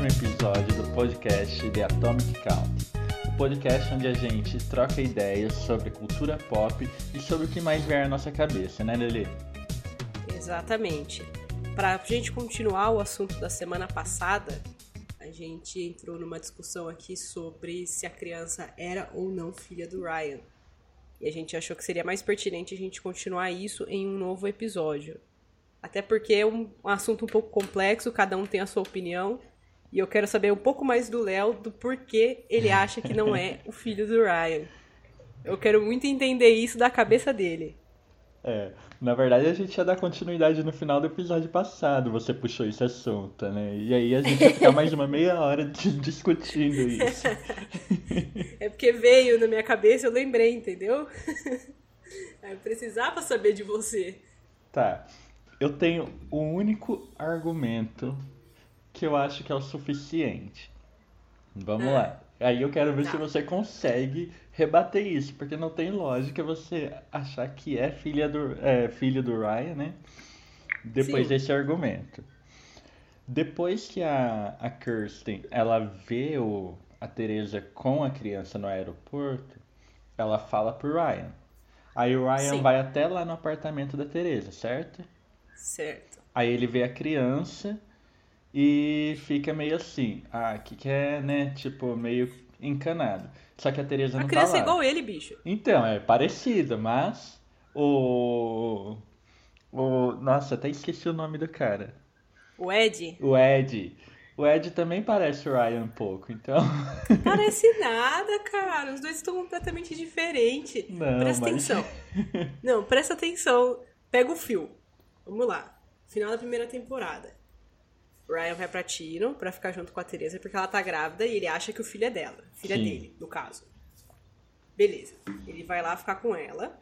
Um episódio do podcast The Atomic Count. O podcast onde a gente troca ideias sobre cultura pop e sobre o que mais vier à nossa cabeça, né, Lili? Exatamente. Para a gente continuar o assunto da semana passada, a gente entrou numa discussão aqui sobre se a criança era ou não filha do Ryan. E a gente achou que seria mais pertinente a gente continuar isso em um novo episódio. Até porque é um assunto um pouco complexo, cada um tem a sua opinião. E eu quero saber um pouco mais do Léo do porquê ele acha que não é o filho do Ryan. Eu quero muito entender isso da cabeça dele. É, na verdade a gente ia dar continuidade no final do episódio passado, você puxou esse assunto, né? E aí a gente ia ficar mais uma meia hora discutindo isso. é porque veio na minha cabeça, eu lembrei, entendeu? Eu precisava saber de você. Tá. Eu tenho o um único argumento que eu acho que é o suficiente. Vamos ah. lá. Aí eu quero ver tá. se você consegue rebater isso, porque não tem lógica você achar que é filha do é, filho do Ryan, né? Depois Sim. desse argumento. Depois que a, a Kirsten ela vê o, a Teresa com a criança no aeroporto, ela fala pro Ryan. Aí o Ryan Sim. vai até lá no apartamento da Teresa, certo? Certo. Aí ele vê a criança e fica meio assim, ah, que que é, né, tipo, meio encanado. Só que a Teresa não a criança tá é igual ele, bicho. Então, é parecido, mas o o nossa, até esqueci o nome do cara. O Ed. O Ed. O Ed também parece o Ryan um pouco, então. Parece nada, cara. Os dois estão completamente diferentes. Não, presta mas... atenção. Não, presta atenção. Pega o fio. Vamos lá. Final da primeira temporada. Ryan vai pra Tino pra ficar junto com a Teresa porque ela tá grávida e ele acha que o filho é dela. Filha Sim. dele, no caso. Beleza. Ele vai lá ficar com ela.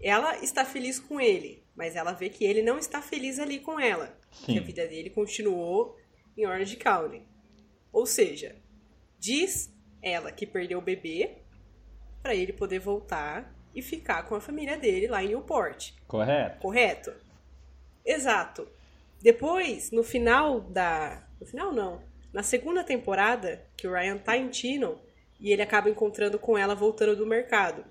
Ela está feliz com ele, mas ela vê que ele não está feliz ali com ela. Sim. Que a vida dele continuou em Orange County. Ou seja, diz ela que perdeu o bebê para ele poder voltar e ficar com a família dele lá em Newport. Correto. Correto. Exato. Depois, no final da. No final, não. Na segunda temporada, que o Ryan tá em Tino e ele acaba encontrando com ela voltando do mercado.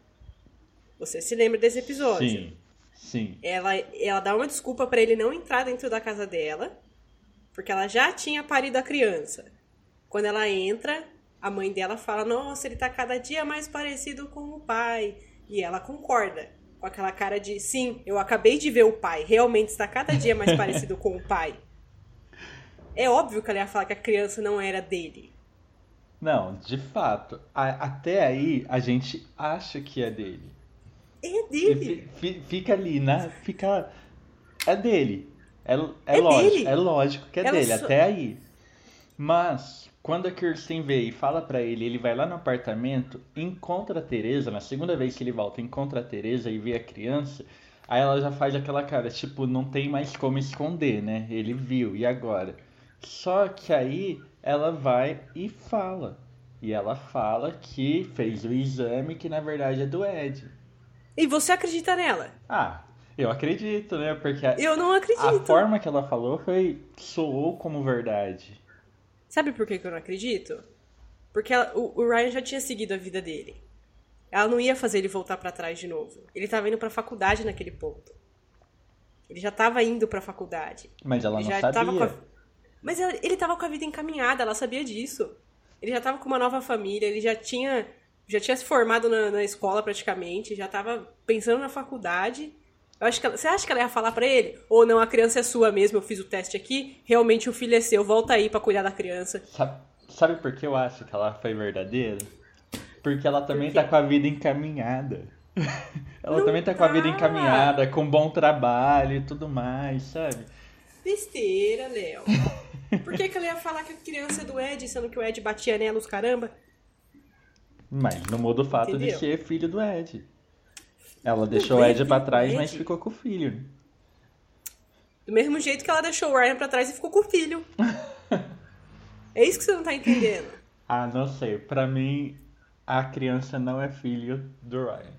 Você se lembra desse episódio? Sim. Sim. Ela, ela dá uma desculpa para ele não entrar dentro da casa dela, porque ela já tinha parido a criança. Quando ela entra, a mãe dela fala: Nossa, ele tá cada dia mais parecido com o pai. E ela concorda com aquela cara de sim, eu acabei de ver o pai, realmente está cada dia mais parecido com o pai. É óbvio que ela ia falar que a criança não era dele. Não, de fato. A, até aí a gente acha que é dele. É dele. fica ali, né? Fica. É dele. É, é, é lógico, dele. é lógico que é ela dele, so... até aí. Mas quando a Kirsten vê e fala para ele, ele vai lá no apartamento, encontra a Teresa, na segunda vez que ele volta, encontra a Teresa e vê a criança, aí ela já faz aquela cara, tipo, não tem mais como esconder, né? Ele viu, e agora? Só que aí ela vai e fala. E ela fala que fez o exame que na verdade é do Ed. E você acredita nela? Ah, eu acredito, né? Porque a, eu não acredito. A forma que ela falou foi soou como verdade. Sabe por que, eu não acredito? Porque ela, o, o, Ryan já tinha seguido a vida dele. Ela não ia fazer ele voltar para trás de novo. Ele tava indo pra faculdade naquele ponto. Ele já tava indo pra faculdade. Mas ela ele não sabia. A... Mas ela, ele tava com a vida encaminhada, ela sabia disso. Ele já tava com uma nova família, ele já tinha já tinha se formado na, na escola praticamente, já tava pensando na faculdade. Eu acho que ela, você acha que ela ia falar para ele? Ou não, a criança é sua mesmo, eu fiz o teste aqui, realmente o filho é seu, volta aí para cuidar da criança. Sabe, sabe por que eu acho que ela foi verdadeira? Porque ela também tá com a vida encaminhada. ela não também tá, tá com a vida encaminhada, com bom trabalho e tudo mais, sabe? Besteira, Léo. Por que, que ela ia falar que a criança é do Ed, sendo que o Ed batia nela os caramba? Mas não muda o fato Entendeu? de ser filho do Ed. Ela deixou o Ed pra trás, mas ficou com o filho. Do mesmo jeito que ela deixou o Ryan pra trás e ficou com o filho. é isso que você não tá entendendo. Ah, não sei. Pra mim, a criança não é filho do Ryan.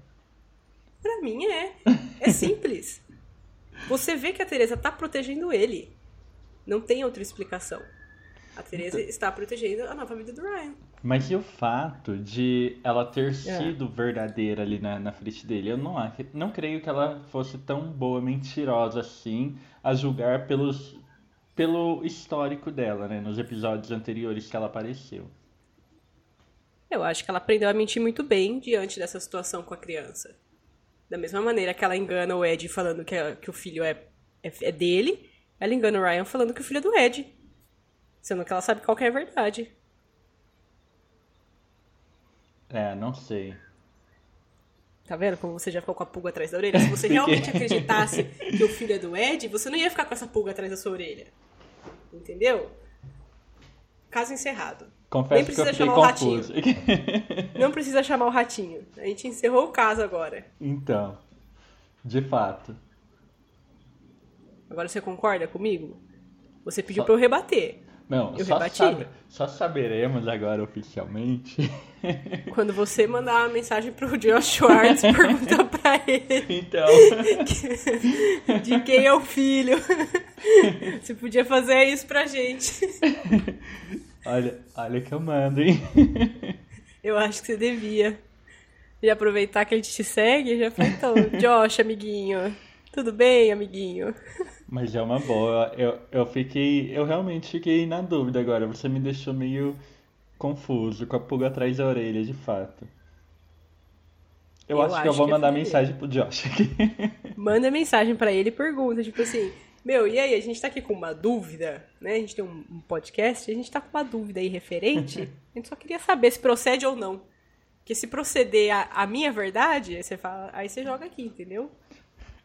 Pra mim é. É simples. Você vê que a Teresa tá protegendo ele. Não tem outra explicação. A Teresa então... está protegendo a nova vida do Ryan. Mas e o fato de ela ter é. sido verdadeira ali na, na frente dele? Eu não, não creio que ela fosse tão boa mentirosa assim, a julgar pelos, pelo histórico dela, né? Nos episódios anteriores que ela apareceu. Eu acho que ela aprendeu a mentir muito bem diante dessa situação com a criança. Da mesma maneira que ela engana o Ed falando que, que o filho é, é, é dele, ela engana o Ryan falando que o filho é do Ed. Sendo que ela sabe qual que é a verdade. É, não sei. Tá vendo como você já ficou com a pulga atrás da orelha? Se você realmente acreditasse que o filho é do Ed, você não ia ficar com essa pulga atrás da sua orelha. Entendeu? Caso encerrado. Confesso Nem precisa chamar confuso. o ratinho. não precisa chamar o ratinho. A gente encerrou o caso agora. Então, de fato. Agora você concorda comigo? Você pediu Só... pra eu rebater. Não, eu só, sabe, só saberemos agora oficialmente. Quando você mandar uma mensagem pro Josh Schwartz, pergunta pra ele. Então. De quem é o filho. Você podia fazer isso pra gente. Olha, olha que eu mando, hein? Eu acho que você devia. E aproveitar que a gente te segue, já foi então. Josh, amiguinho. Tudo bem, amiguinho? Mas é uma boa. Eu, eu fiquei. Eu realmente fiquei na dúvida agora. Você me deixou meio confuso, com a pulga atrás da orelha, de fato. Eu, eu acho, acho, que eu vou mandar mensagem pro Josh aqui. Manda mensagem para ele e pergunta, tipo assim, meu, e aí, a gente tá aqui com uma dúvida, né? A gente tem um, um podcast, a gente tá com uma dúvida aí referente. a gente só queria saber se procede ou não. Porque se proceder a, a minha verdade, aí você fala, aí você joga aqui, entendeu?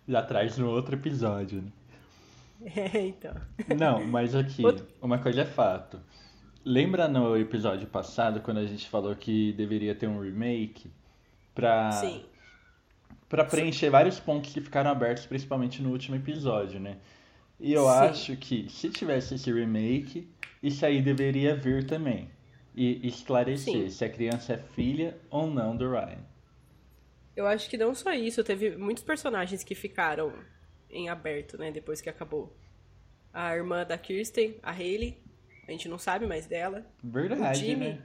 Já traz no outro episódio, né? É, então. Não, mas aqui, uma coisa é fato. Lembra no episódio passado, quando a gente falou que deveria ter um remake pra. Sim. Pra preencher Sim. vários pontos que ficaram abertos, principalmente no último episódio, né? E eu Sim. acho que se tivesse esse remake, isso aí deveria vir também. E esclarecer Sim. se a criança é filha ou não do Ryan. Eu acho que não só isso, teve muitos personagens que ficaram em aberto, né? Depois que acabou. A irmã da Kirsten, a Hayley, a gente não sabe mais dela. Verdade, o Jimmy, né?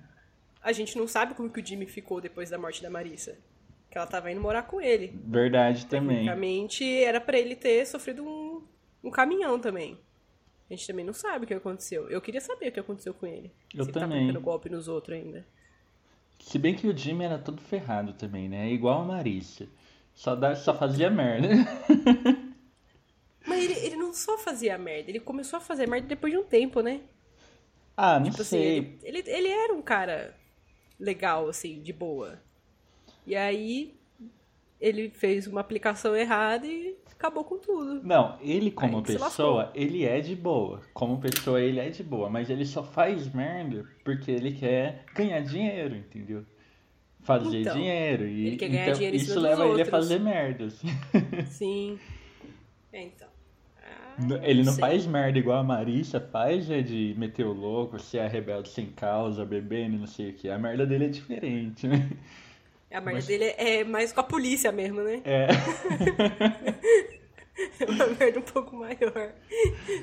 A gente não sabe como que o Jimmy ficou depois da morte da Marissa. Que ela tava indo morar com ele. Verdade também. Tecnicamente, era para ele ter sofrido um, um caminhão também. A gente também não sabe o que aconteceu. Eu queria saber o que aconteceu com ele. Eu Se também. Ele tá golpe nos outros ainda. Se bem que o Jimmy era todo ferrado também, né? Igual a Marissa. Só, dá, só fazia merda. Mas ele, ele não só fazia merda, ele começou a fazer merda depois de um tempo, né? Ah, não tipo sei. Assim, ele, ele, ele era um cara legal, assim, de boa. E aí ele fez uma aplicação errada e acabou com tudo. Não, ele como aí, pessoa, ele é de boa. Como pessoa, ele é de boa. Mas ele só faz merda porque ele quer ganhar dinheiro, entendeu? Fazer então, dinheiro. E, ele quer ganhar então, dinheiro isso leva ele a fazer merdas. Sim. É, então. Ele não faz merda igual a Marissa faz, é de meter o louco, ser a rebelde sem causa, bebendo, não sei o que. A merda dele é diferente, né? A merda Mas... dele é mais com a polícia mesmo, né? É. é uma merda um pouco maior.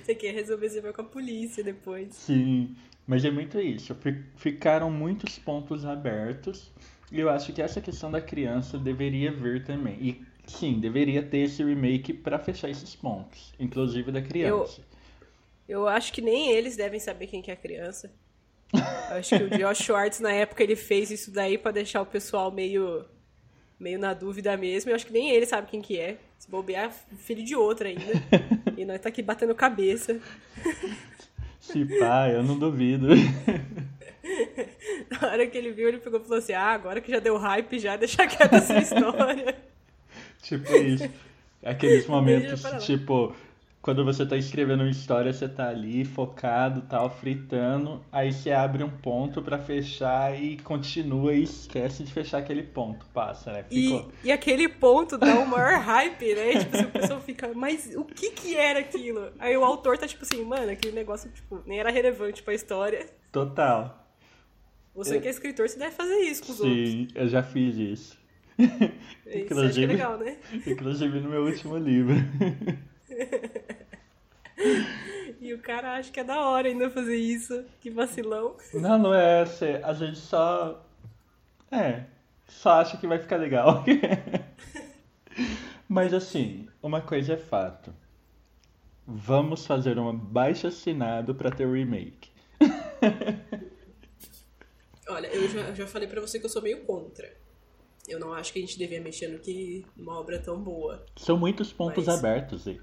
Você quer resolver, você vai com a polícia depois. Sim, mas é muito isso. Ficaram muitos pontos abertos. E eu acho que essa questão da criança deveria vir também. E Sim, deveria ter esse remake para fechar esses pontos, inclusive da criança. Eu, eu acho que nem eles devem saber quem que é a criança. Acho que o Josh Schwartz, na época, ele fez isso daí para deixar o pessoal meio, meio na dúvida mesmo. Eu acho que nem ele sabe quem que é. Se bobear, filho de outra ainda. e nós tá aqui batendo cabeça. Se pá, eu não duvido. Na hora que ele viu, ele pegou e falou assim: Ah, agora que já deu hype, já deixa quieta essa história. Tipo isso. Aqueles momentos, tipo, quando você tá escrevendo uma história, você tá ali focado, tal, fritando, aí você abre um ponto para fechar e continua e esquece de fechar aquele ponto, passa, né? Ficou... E, e aquele ponto dá o maior hype, né? Tipo, a pessoa fica, mas o que que era aquilo? Aí o autor tá tipo assim, mano, aquele negócio, tipo, nem era relevante pra história. Total. Você que é escritor, você deve fazer isso com os Sim, outros. Sim, eu já fiz isso. Inclusive, é legal, né? Inclusive no meu último livro. E o cara acha que é da hora ainda fazer isso. Que vacilão. Não, não é essa. A gente só. É. Só acha que vai ficar legal. Mas assim, uma coisa é fato. Vamos fazer um baixo assinado para ter o remake. Olha, eu já, já falei para você que eu sou meio contra. Eu não acho que a gente devia mexer no que uma obra tão boa. São muitos pontos mas... abertos aí.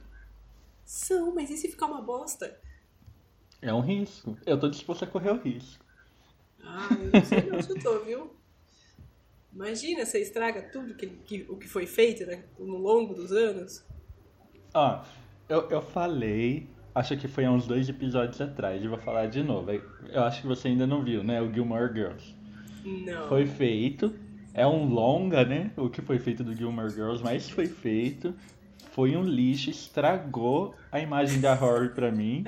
São, mas e se ficar uma bosta? É um risco. Eu tô disposto a correr o risco. Ah, eu não sei não se eu tô, viu? Imagina, você estraga tudo que, que, o que foi feito né, no longo dos anos. Ó, eu, eu falei, acho que foi há uns dois episódios atrás, e vou falar de novo. Eu acho que você ainda não viu, né? O Gilmore Girls. Não. Foi feito, é um longa, né? O que foi feito do Gilmore Girls, mas foi feito. Foi um lixo, estragou a imagem da Rory pra mim,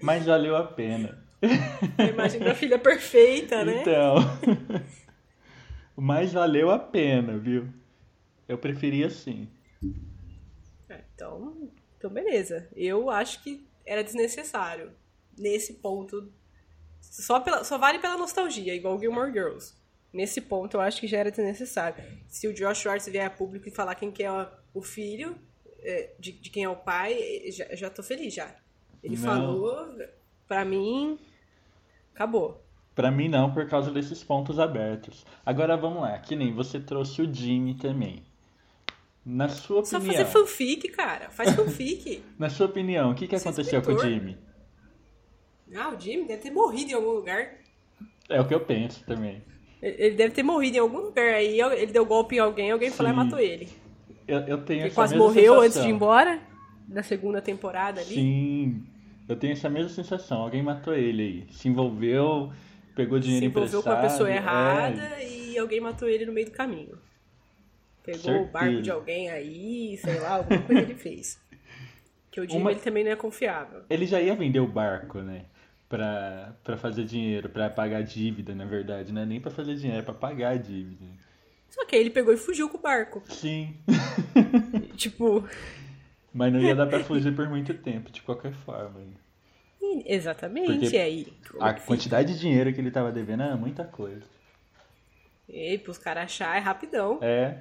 mas valeu a pena. A imagem da filha perfeita, né? Então. Mas valeu a pena, viu? Eu preferia assim. É, então, então, beleza. Eu acho que era desnecessário. Nesse ponto. Só, pela, só vale pela nostalgia, igual Gilmore Girls. Nesse ponto, eu acho que já era desnecessário. Se o Josh Schwartz vier a público e falar quem que é o filho, é, de, de quem é o pai, já, já tô feliz já. Ele Não. falou, pra mim, acabou. Pra mim não, por causa desses pontos abertos. Agora vamos lá, que nem você trouxe o Jimmy também. Na sua opinião. Só fazer fanfic, cara. Faz fanfic. Na sua opinião, o que, que aconteceu com o Jimmy? Ah, o Jimmy deve ter morrido em algum lugar. É o que eu penso também. Ele deve ter morrido em algum lugar aí. Ele deu golpe em alguém, alguém Sim. lá e matou ele. Eu, eu tenho ele essa quase mesma morreu sensação. antes de ir embora. Na segunda temporada ali. Sim. Eu tenho essa mesma sensação. Alguém matou ele aí. Se envolveu pegou dinheiro Se envolveu com a pessoa é. errada é. e alguém matou ele no meio do caminho. Pegou Certeza. o barco de alguém aí, sei lá, alguma coisa ele fez. Que o Jimmy Uma... ele também não é confiável. Ele já ia vender o barco, né? Pra, pra fazer dinheiro, pra pagar dívida, na verdade. Não é nem pra fazer dinheiro, é pra pagar a dívida. Só que aí ele pegou e fugiu com o barco. Sim. tipo. Mas não ia dar pra fugir por muito tempo, de qualquer forma. Exatamente, Porque aí. A quantidade de dinheiro que ele tava devendo era muita coisa. E pros caras achar é rapidão. É.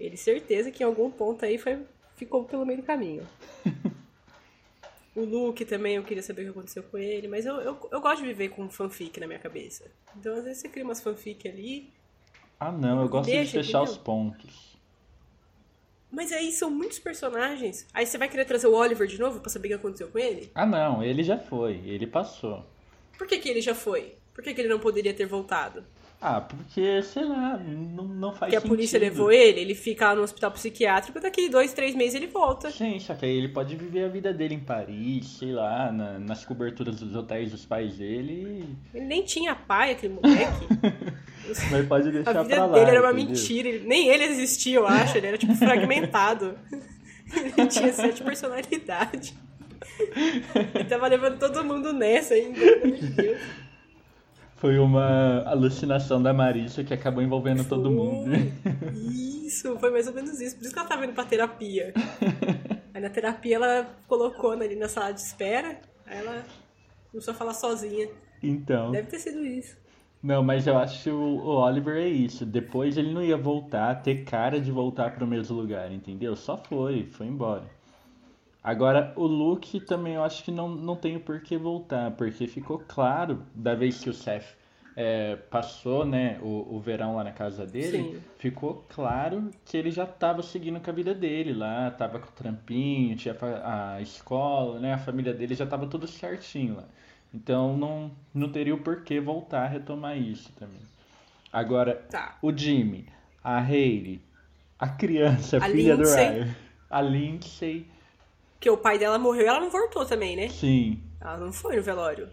Ele certeza que em algum ponto aí foi, ficou pelo meio do caminho. o Luke também, eu queria saber o que aconteceu com ele, mas eu, eu, eu gosto de viver com fanfic na minha cabeça. Então às vezes você cria umas fanfic ali. Ah não, eu gosto deixa, de fechar entendeu? os pontos. Mas aí são muitos personagens. Aí você vai querer trazer o Oliver de novo pra saber o que aconteceu com ele? Ah, não. Ele já foi. Ele passou. Por que, que ele já foi? Por que, que ele não poderia ter voltado? Ah, porque, sei lá, não, não faz Porque a polícia levou ele, ele fica lá no hospital psiquiátrico, daqui dois, três meses ele volta. Sim, só que aí ele pode viver a vida dele em Paris, sei lá, na, nas coberturas dos hotéis dos pais dele. Ele nem tinha pai, aquele moleque. Mas pode deixar A vida pra lá, dele era uma entendeu? mentira, ele- nem ele existia, eu acho, ele era tipo fragmentado. ele tinha sete personalidades. Ele tava levando todo mundo nessa ainda, meu Deus. Foi uma alucinação da Marissa que acabou envolvendo todo mundo. Isso, foi mais ou menos isso. Por isso que ela tava indo pra terapia. Aí na terapia ela colocou ali na sala de espera, aí ela começou a falar sozinha. Então. Deve ter sido isso. Não, mas eu acho que o o Oliver é isso. Depois ele não ia voltar, ter cara de voltar pro mesmo lugar, entendeu? Só foi, foi embora. Agora, o Luke também eu acho que não, não tem por que voltar, porque ficou claro, da vez que o Seth é, passou né, o, o verão lá na casa dele, Sim. ficou claro que ele já estava seguindo com a vida dele lá, tava com o trampinho, tinha a escola, né, a família dele já tava tudo certinho lá. Então não, não teria o porquê voltar a retomar isso também. Agora, Tá. o Jimmy, a Hayley, a criança, A filha do Lindsay. Ryan, a Lindsay, Porque o pai dela morreu e ela não voltou também, né? sim, Ela não foi no velório.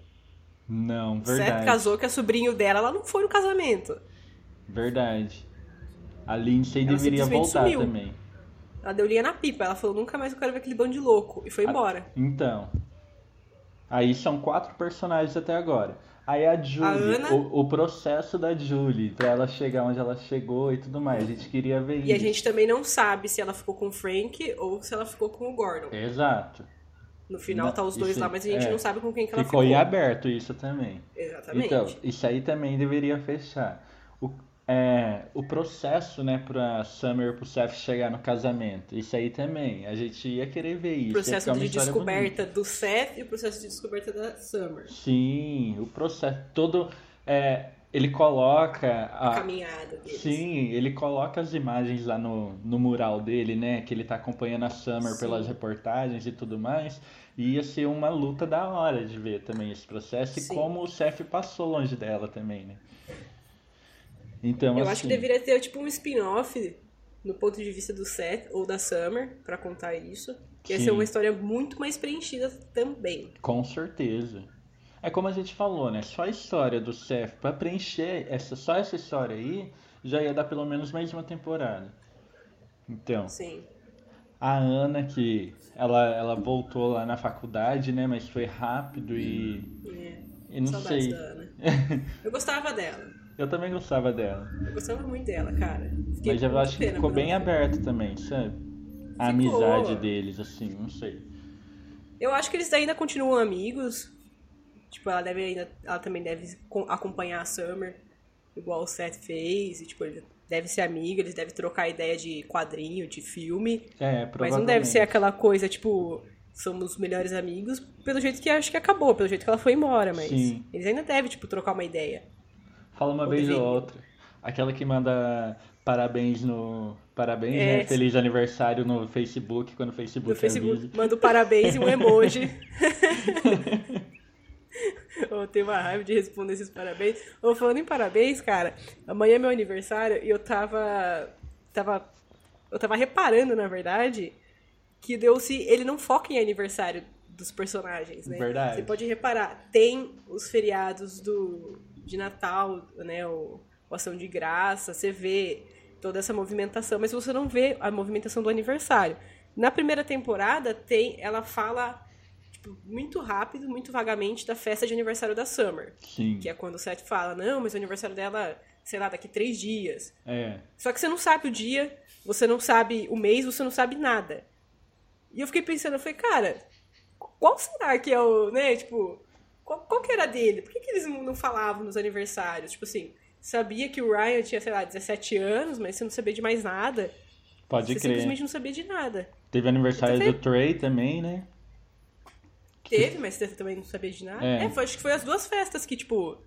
não, verdade, casou com a sobrinho dela, ela não foi no casamento. verdade. A Lindsay Ela deveria voltar sumiu. também. Ela deu linha na pipa. Ela falou, nunca mais eu quero ver aquele bando de louco. E foi embora. Então, aí são quatro personagens até agora. Aí a Julie, Ana. o, o processo da Julie, pra ela chegar onde ela chegou e tudo mais. A gente queria ver E a isso. gente também não sabe se ela ficou com o Frank ou se ela ficou com o Gordon. Exato. No final não, tá os dois isso, lá, mas a gente é, não sabe com quem que ela ficou. Ficou em aberto isso também. Exatamente. Então, isso aí também deveria fechar. O, é, o processo, né, pra Summer e pro Seth chegar no casamento. Isso aí também. A gente ia querer ver isso. O processo de descoberta bonita. do Seth e o processo de descoberta da Summer. Sim, o processo todo. É, ele coloca a, a caminhada deles. Sim, ele coloca as imagens lá no, no mural dele, né? Que ele tá acompanhando a Summer Sim. pelas reportagens e tudo mais. E ia ser uma luta da hora de ver também esse processo Sim. e como o Seth passou longe dela também, né? Então, Eu assim... acho que deveria ter tipo um spin-off no ponto de vista do Seth ou da Summer para contar isso. Que ia ser uma história muito mais preenchida também. Com certeza. É como a gente falou, né? Só a história do Seth, pra preencher essa, só essa história aí, já ia dar pelo menos mais uma temporada. Então. Sim. A Ana, que ela, ela voltou lá na faculdade, né? Mas foi rápido e. É. E não Saudades sei. Da Ana. Eu gostava dela. Eu também gostava dela. Eu gostava muito dela, cara. Fiquei Mas eu acho que ficou bem aberto também, sabe? A ficou. amizade deles, assim, não sei. Eu acho que eles ainda continuam amigos. Tipo, ela deve ainda. Ela também deve acompanhar a Summer, igual o Seth fez. E, tipo, ele deve ser amigo, eles devem trocar ideia de quadrinho, de filme. É, provavelmente. Mas não deve ser aquela coisa, tipo, somos melhores amigos, pelo jeito que acho que acabou, pelo jeito que ela foi embora, mas Sim. eles ainda devem, tipo, trocar uma ideia. Fala uma vez ou outra. Aquela que manda parabéns no. Parabéns, é. né? Feliz aniversário no Facebook, quando o Facebook. No Facebook, manda um parabéns e um emoji. Eu tenho uma raiva de responder esses parabéns. Ou falando em parabéns, cara, amanhã é meu aniversário e eu tava. tava eu tava reparando, na verdade, que Deus ele não foca em aniversário dos personagens, né? Verdade. Você pode reparar, tem os feriados do de Natal, né, o, o Ação de Graça, você vê toda essa movimentação, mas você não vê a movimentação do aniversário. Na primeira temporada tem, ela fala tipo, muito rápido, muito vagamente da festa de aniversário da Summer. Sim. Que é quando o Seth fala, não, mas o aniversário dela, sei lá, daqui três dias. É. Só que você não sabe o dia, você não sabe o mês, você não sabe nada. E eu fiquei pensando, eu falei, cara, qual será que é o, né, tipo, qual, qual que era dele? Por que, que eles não falavam nos aniversários? Tipo assim, sabia que o Ryan tinha, sei lá, 17 anos, mas você não sabia de mais nada. Pode você crer. simplesmente não sabia de nada. Teve aniversário do Trey também, né? Teve, mas você também não sabia de nada. É, é foi, acho que foi as duas festas que, tipo.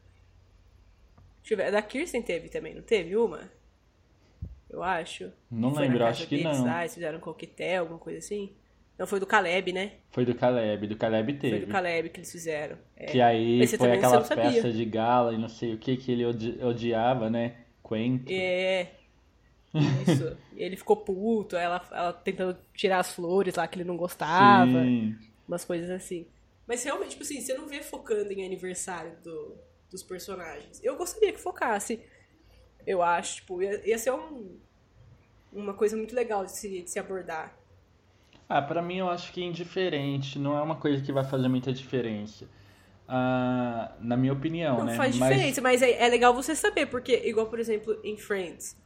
Deixa eu ver, a da Kirsten teve também, não teve uma? Eu acho. Não lembro, acho que deles, não. Ah, eles fizeram um coquetel, alguma coisa assim. Não, foi do Caleb, né? Foi do Caleb, do Caleb teve. Foi do Caleb que eles fizeram. É. Que aí foi aquela festa de gala e não sei o que que ele odi odiava, né? Quentin. É. Isso. ele ficou puto, ela, ela tentando tirar as flores lá que ele não gostava. Sim. Umas coisas assim. Mas realmente, tipo assim, você não vê focando em aniversário do, dos personagens. Eu gostaria que focasse. Eu acho, tipo, ia, ia ser um, uma coisa muito legal de se, de se abordar. Ah, pra mim eu acho que é indiferente, não é uma coisa que vai fazer muita diferença. Ah, na minha opinião, não né? Não faz mas... diferença, mas é, é, legal você saber, porque, igual, por exemplo, em Friends.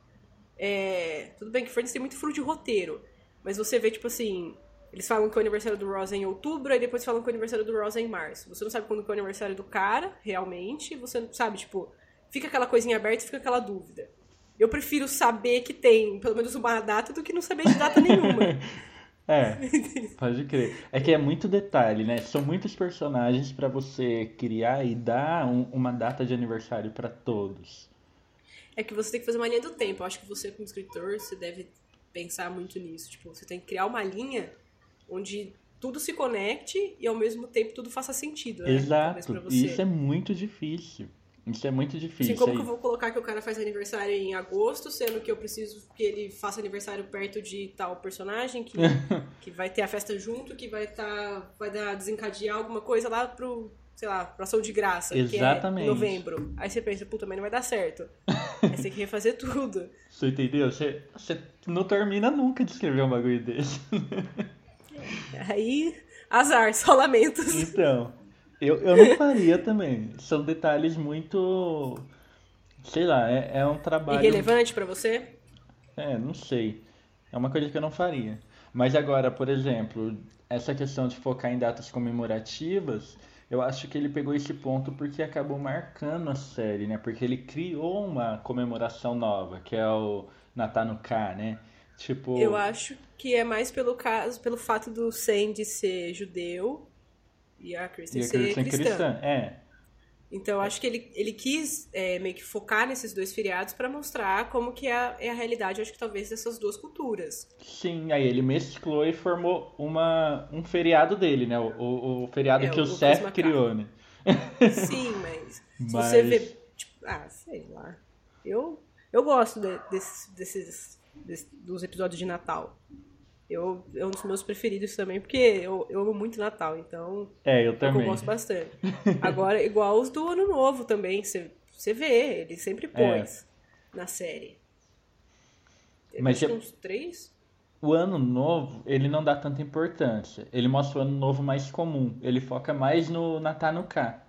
É... Tudo bem que Friends tem muito furo de roteiro, mas você vê, tipo assim, eles falam que o aniversário do Ross é em outubro, aí depois falam que o aniversário do Ross é em março. Você não sabe quando é o aniversário do cara, realmente. Você não sabe, tipo, fica aquela coisinha aberta e fica aquela dúvida. Eu prefiro saber que tem pelo menos uma data do que não saber de data nenhuma. É, pode crer. É que é muito detalhe, né? São muitos personagens para você criar e dar um, uma data de aniversário para todos. É que você tem que fazer uma linha do tempo. Eu acho que você, como escritor, você deve pensar muito nisso. Tipo, você tem que criar uma linha onde tudo se conecte e ao mesmo tempo tudo faça sentido. Né? Exato. E isso é muito difícil. Isso é muito difícil. Assim, como aí. que eu vou colocar que o cara faz aniversário em agosto, sendo que eu preciso que ele faça aniversário perto de tal personagem, que, que vai ter a festa junto, que vai tá, vai dar, desencadear alguma coisa lá pro, sei lá, pra ação de graça, Exatamente. que é em novembro. Aí você pensa, puta, mas não vai dar certo. Aí você tem que refazer tudo. Você entendeu? Você, você não termina nunca de escrever um bagulho desse. Aí, azar, só lamentos. Então, eu, eu não faria também. São detalhes muito. Sei lá, é, é um trabalho. Irrelevante para você? É, não sei. É uma coisa que eu não faria. Mas agora, por exemplo, essa questão de focar em datas comemorativas, eu acho que ele pegou esse ponto porque acabou marcando a série, né? Porque ele criou uma comemoração nova, que é o Natal K, né? Tipo... Eu acho que é mais pelo caso, pelo fato do Sandy ser judeu e a Kristen, e a Kristen ser cristã. cristã. É. Então, acho que ele, ele quis é, meio que focar nesses dois feriados para mostrar como que é, é, a realidade, acho que talvez, dessas duas culturas. Sim, aí ele mesclou e formou uma, um feriado dele, né? O, o, o feriado é, que o, o Seth criou, né? Sim, mas, mas... se você vê... Tipo, ah, sei lá. Eu, eu gosto de, desses, desses, desses, dos episódios de Natal. Eu, é um dos meus preferidos também, porque eu, eu amo muito Natal, então. É, eu também. Eu gosto bastante. Agora, igual os do Ano Novo também, você, vê, ele sempre pôs é. na série. Teve Mas eu... uns três? O Ano Novo, ele não dá tanta importância. Ele mostra o Ano Novo mais comum. Ele foca mais no Natal no K.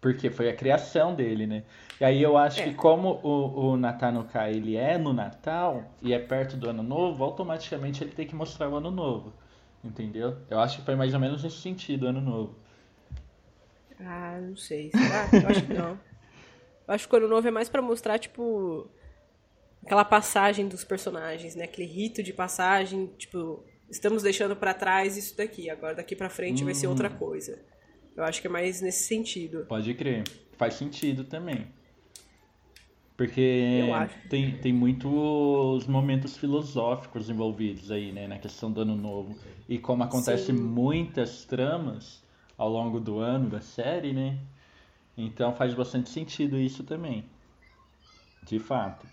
Porque foi a criação dele, né? E aí eu acho é. que como o, o Natanuka ele é no Natal e é perto do Ano Novo, automaticamente ele tem que mostrar o Ano Novo. Entendeu? Eu acho que foi mais ou menos nesse sentido, Ano Novo. Ah, não sei. Será? Eu acho que não. Eu acho que o Ano Novo é mais para mostrar, tipo, aquela passagem dos personagens, né? Aquele rito de passagem, tipo, estamos deixando para trás isso daqui, agora daqui para frente hum. vai ser outra hum. coisa. Eu acho que é mais nesse sentido. Pode crer. Faz sentido também. Porque tem, tem muitos momentos filosóficos envolvidos aí, né, na questão do ano novo. E como acontece Sim. muitas tramas ao longo do ano da série, né? Então faz bastante sentido isso também. De fato.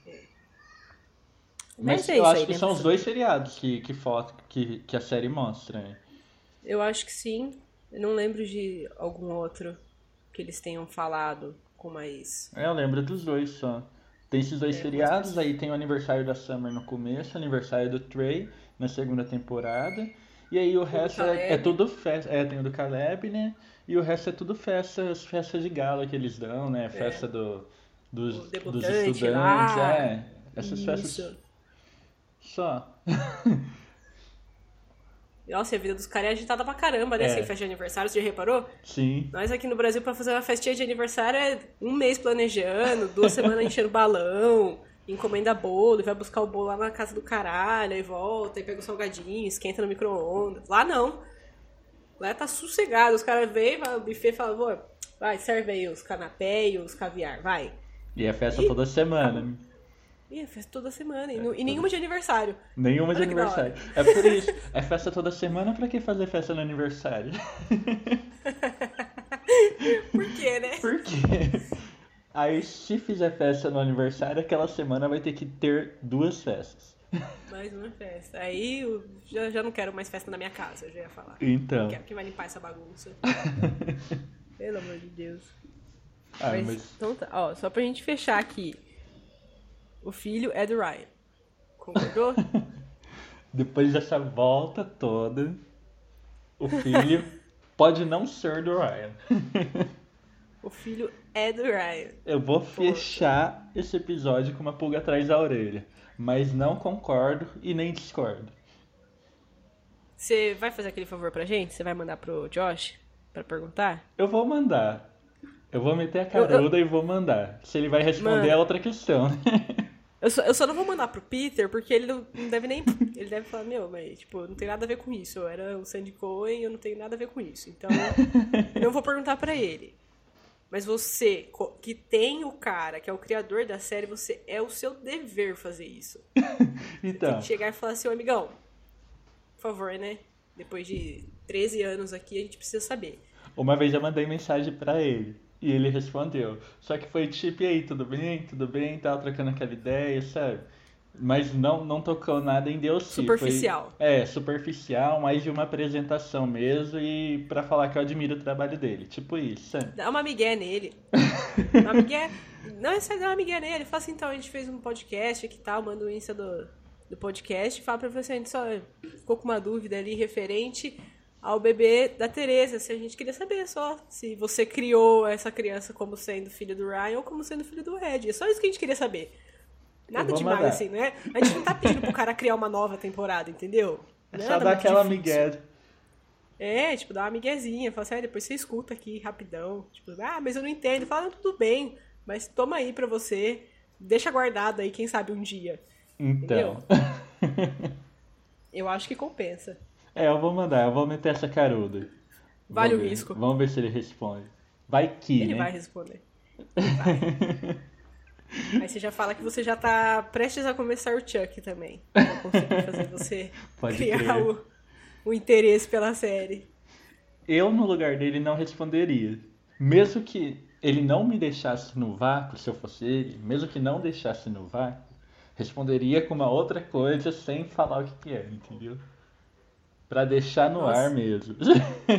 Mas, Mas é eu acho aí, que né? são os dois feriados que, que, foto, que, que a série mostra, né? Eu acho que sim. Eu não lembro de algum outro que eles tenham falado com mais. É, eu lembro dos dois só. Tem esses dois é, feriados, aí tem o aniversário da Summer no começo, aniversário do Trey na segunda temporada. E aí o resto é, é, tudo festa. É, tem o do Caleb, né? E o resto é tudo festas, festas de gala que eles dão, né? É. Festa do, dos, dos estudantes. Lá. É, essas Isso. festas. Só. Nossa, a vida dos caras é agitada pra caramba, né? É. Sem festa de aniversário, você já reparou? Sim. Nós aqui no Brasil, pra fazer uma festinha de aniversário, é um mês planejando, duas semanas enchendo balão, encomenda bolo, e vai buscar o bolo lá na casa do caralho, aí volta, e pega o salgadinho, esquenta no micro-ondas. Lá não. Lá tá sossegado. Os caras vêm, o buffet fala, vai, serve aí os canapé e os caviar, vai. E é festa e... toda semana. Ih, festa toda semana. E, é, e nenhuma de aniversário. Nenhuma Olha de aniversário. É por isso. É festa toda semana, pra que fazer festa no aniversário? por quê, né? Por quê? Aí, se fizer festa no aniversário, aquela semana vai ter que ter duas festas. Mais uma festa. Aí eu já, já não quero mais festa na minha casa, eu já ia falar. Então. Não quero que vai limpar essa bagunça. Pelo amor de Deus. Ah, mas, mas... Então tá, ó, só pra gente fechar aqui. O filho é do Ryan. Concordou? Depois dessa volta toda, o filho pode não ser do Ryan. o filho é do Ryan. Eu vou fechar esse episódio com uma pulga atrás da orelha. Mas não concordo e nem discordo. Você vai fazer aquele favor pra gente? Você vai mandar pro Josh pra perguntar? Eu vou mandar. Eu vou meter a caruda eu, eu... e vou mandar. Se ele vai responder Mano. é outra questão. Eu só, eu só não vou mandar pro Peter, porque ele não, não, deve nem. Ele deve falar, meu, mas, tipo, não tem nada a ver com isso. Eu era o Sandy Cohen eu não tenho nada a ver com isso. Então, não vou perguntar para ele. Mas você, que tem o cara, que é o criador da série, você é o seu dever fazer isso. então. Tem que chegar e falar assim, amigão, por favor, né? Depois de 13 anos aqui, a gente precisa saber. Uma vez eu mandei mensagem para ele. E ele respondeu. Só que foi tipo, e aí, tudo bem? Tudo bem? Tava trocando aquela ideia, sabe? Mas não, não tocou nada em Deus Superficial. Foi, é, superficial, mais de uma apresentação mesmo e para falar que eu admiro o trabalho dele. Tipo isso, sabe? Dá uma migué nele. uma migué... Não, é só dar uma migué nele. Fala assim, então, a gente fez um podcast aqui e tal, manda o Insta do, do podcast. Fala pra você, a gente só ficou com uma dúvida ali referente ao bebê da Teresa. Se a gente queria saber só se você criou essa criança como sendo filho do Ryan ou como sendo filho do Red. É só isso que a gente queria saber. Nada demais, mandar. assim, né? A gente não tá pedindo pro cara criar uma nova temporada, entendeu? É só dar aquela migué. É, tipo, dá uma miguezinha. Fala assim, ah, depois você escuta aqui rapidão. Tipo, ah, mas eu não entendo. Fala, tudo bem, mas toma aí pra você. Deixa guardado aí, quem sabe um dia. Então. eu acho que compensa. É, eu vou mandar, eu vou meter essa caruda. Vale o risco. Vamos ver se ele responde. Vai que, Ele né? vai responder. Vai. Aí você já fala que você já tá prestes a começar o Chuck também. Pra conseguir fazer você Pode criar o, o interesse pela série. Eu, no lugar dele, não responderia. Mesmo que ele não me deixasse no vácuo, se eu fosse ele, mesmo que não deixasse no vácuo, responderia com uma outra coisa sem falar o que, que é, entendeu? Pra deixar no nossa. ar mesmo.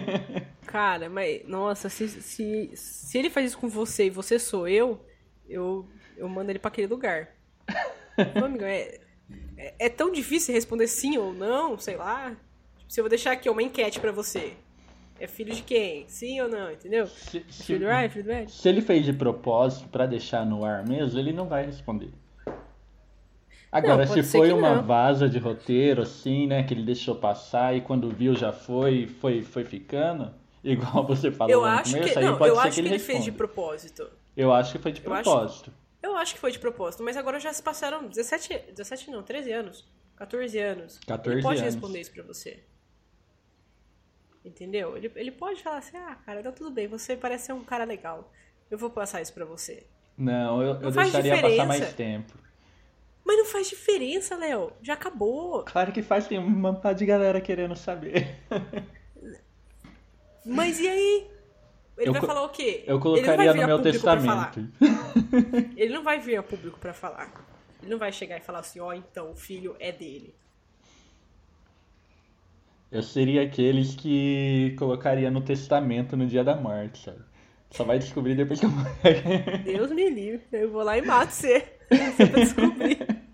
Cara, mas, nossa, se, se, se ele faz isso com você e você sou eu, eu, eu mando ele pra aquele lugar. Amigo, é, é, é, tão difícil responder sim ou não, sei lá. Tipo, se eu vou deixar aqui uma enquete pra você. É filho de quem? Sim ou não, entendeu? Se, se, filho do Ryan, filho do Ed? Se ele fez de propósito pra deixar no ar mesmo, ele não vai responder. Agora, não, se foi uma não. vaza de roteiro, assim, né, que ele deixou passar e quando viu já foi, foi, foi ficando, igual você falou eu no acho começo, que, aí não, pode eu ser acho que ele, responda. fez de propósito. Eu acho que foi de propósito. Eu acho, eu acho que foi de propósito, mas agora já se passaram 17, 17 não, 13 anos, 14 anos. 14 ele pode anos. responder isso pra você. Entendeu? Ele, ele pode falar assim, ah, cara, tá tudo bem, você parece ser um cara legal. Eu vou passar isso pra você. Não, eu, Não eu deixaria diferença. passar mais tempo. Mas não faz diferença, Léo. Já acabou. Claro que faz, tem uma pá de galera querendo saber. Mas e aí? Ele Eu vai falar o quê? Eu colocaria no meu testamento. Ele não vai vir a público pra falar. Ele não vai chegar e falar assim, ó, então, o filho é dele. Eu seria aqueles que colocaria no testamento no dia da morte, sabe? Só vai descobrir depois que eu morrer. Deus me livre. Eu vou lá e mato você. Você pra descobrir.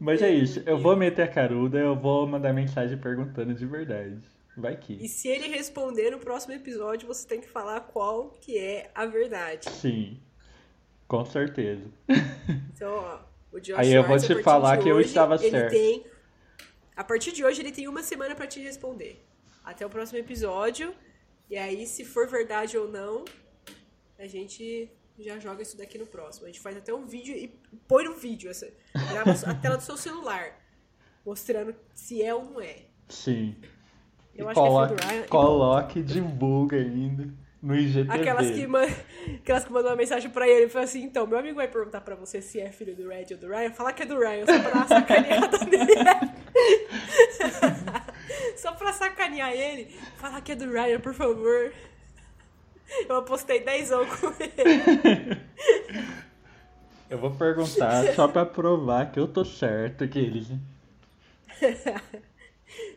Mas é isso, eu vou meter a caruda, eu vou mandar mensagem perguntando de verdade. Vai E que. se ele responder no próximo episódio, você tem que falar qual que é a verdade. Sim, com certeza. Então, ó, o Josh Aí eu vou te falar que eu hoje, estava ele certo. Tem, a partir de hoje, ele tem uma semana pra te responder. Até o próximo episódio. E aí, se for verdade ou não, a gente já joga isso daqui no próximo. A gente faz até um vídeo e põe no vídeo. Essa, grava a tela do seu celular. Mostrando se é ou não é. Sim. Eu E acho que é coloque, filho do Ryan. e coloque e divulga ainda no IGTV. Aquelas que, man... Aquelas que mandam uma mensagem pra ele e falam assim, então, meu amigo vai perguntar pra você se é filho do Red ou do Ryan, fala que é do Ryan, só pra dar uma sacaneada nele. Só pra sacanear ele, fala que é do Ryan, por favor. Eu apostei 10 com ele. Eu vou perguntar só pra provar que eu tô certo, que eles.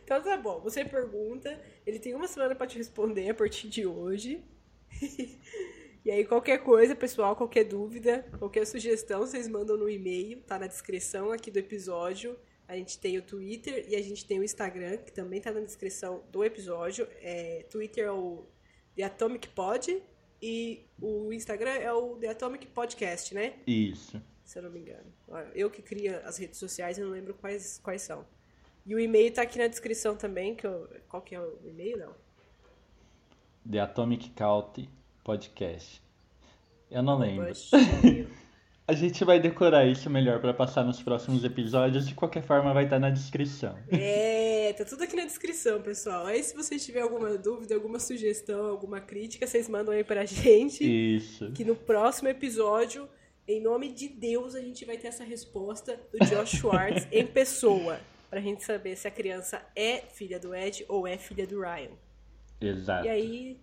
Então tá bom, você pergunta, ele tem uma semana pra te responder a partir de hoje. E aí, qualquer coisa, pessoal, qualquer dúvida, qualquer sugestão, vocês mandam no e-mail, tá na descrição aqui do episódio. A gente tem o Twitter e a gente tem o Instagram, que também tá na descrição do episódio. É, Twitter é o The Atomic Pod e o Instagram é o The Atomic Podcast, né? Isso. Se eu não me engano. Eu que crio as redes sociais, eu não lembro quais, quais são. E o e-mail tá aqui na descrição também, que eu, qual que é o e-mail, não? The Atomic Cult Podcast. Eu não lembro. Poxa. A gente vai decorar isso melhor pra passar nos próximos episódios. De qualquer forma, vai estar na descrição. É, tá tudo aqui na descrição, pessoal. Aí se vocês tiverem alguma dúvida, alguma sugestão, alguma crítica, vocês mandam aí pra gente. Isso. Que no próximo episódio, em nome de Deus, a gente vai ter essa resposta do Josh Schwartz em pessoa. Pra gente saber se a criança é filha do Ed ou é filha do Ryan. Exato. E aí,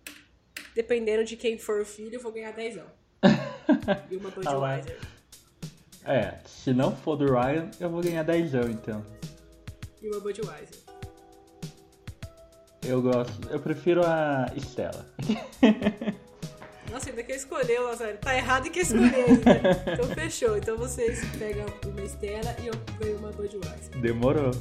dependendo de quem for o filho, eu vou ganhar 10 E uma Tá. Budweiser. É, se não for do Ryan, eu vou ganhar 10 então. E uma Budweiser. Eu gosto. Eu prefiro a Estela. Nossa, ainda quer escolher, Lazaro. Tá errado e quer escolher ainda. Então fechou. Então vocês pegam uma Estela e eu ganho uma Budweiser. Demorou.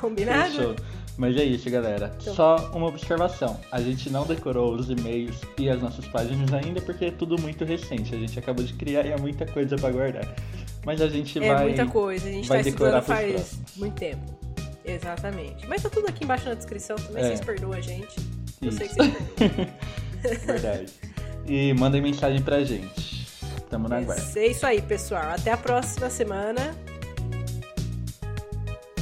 Combinado? Fechou. Mas é isso, galera. Então. Só uma observação. A gente não decorou os e-mails e as nossas páginas ainda porque é tudo muito recente. A gente acabou de criar e é muita coisa pra guardar. Mas a gente é vai. É muita coisa, a gente vai tá estudando faz próximos. muito tempo. Exatamente. Mas tá tudo aqui embaixo na descrição também, é. vocês perdoam a gente. Eu Isso. sei que vocês perdoam. Verdade. E mandem mensagem pra gente. Tamo na guarda. É isso aí, pessoal. Até a próxima semana.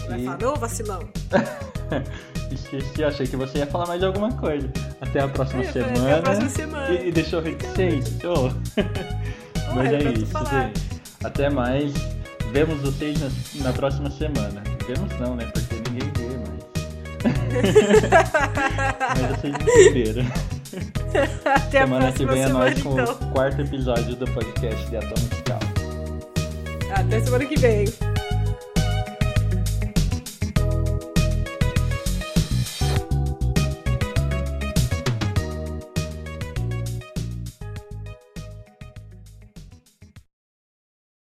Vai E- falar, não, vacilão. Esqueci, achei que você ia falar mais de alguma coisa. Até a próxima falei, semana. Até a próxima semana. E, e deixou reticente. Oh. Pô, Mas é tu isso, gente. Até mais. Vemos vocês na, na próxima semana. Vemos não, né? Porque ninguém vê, mas. mas vocês entenderam. Até a semana que próxima vem é nós com então. o quarto episódio do podcast de Atom Musical. Até semana que vem.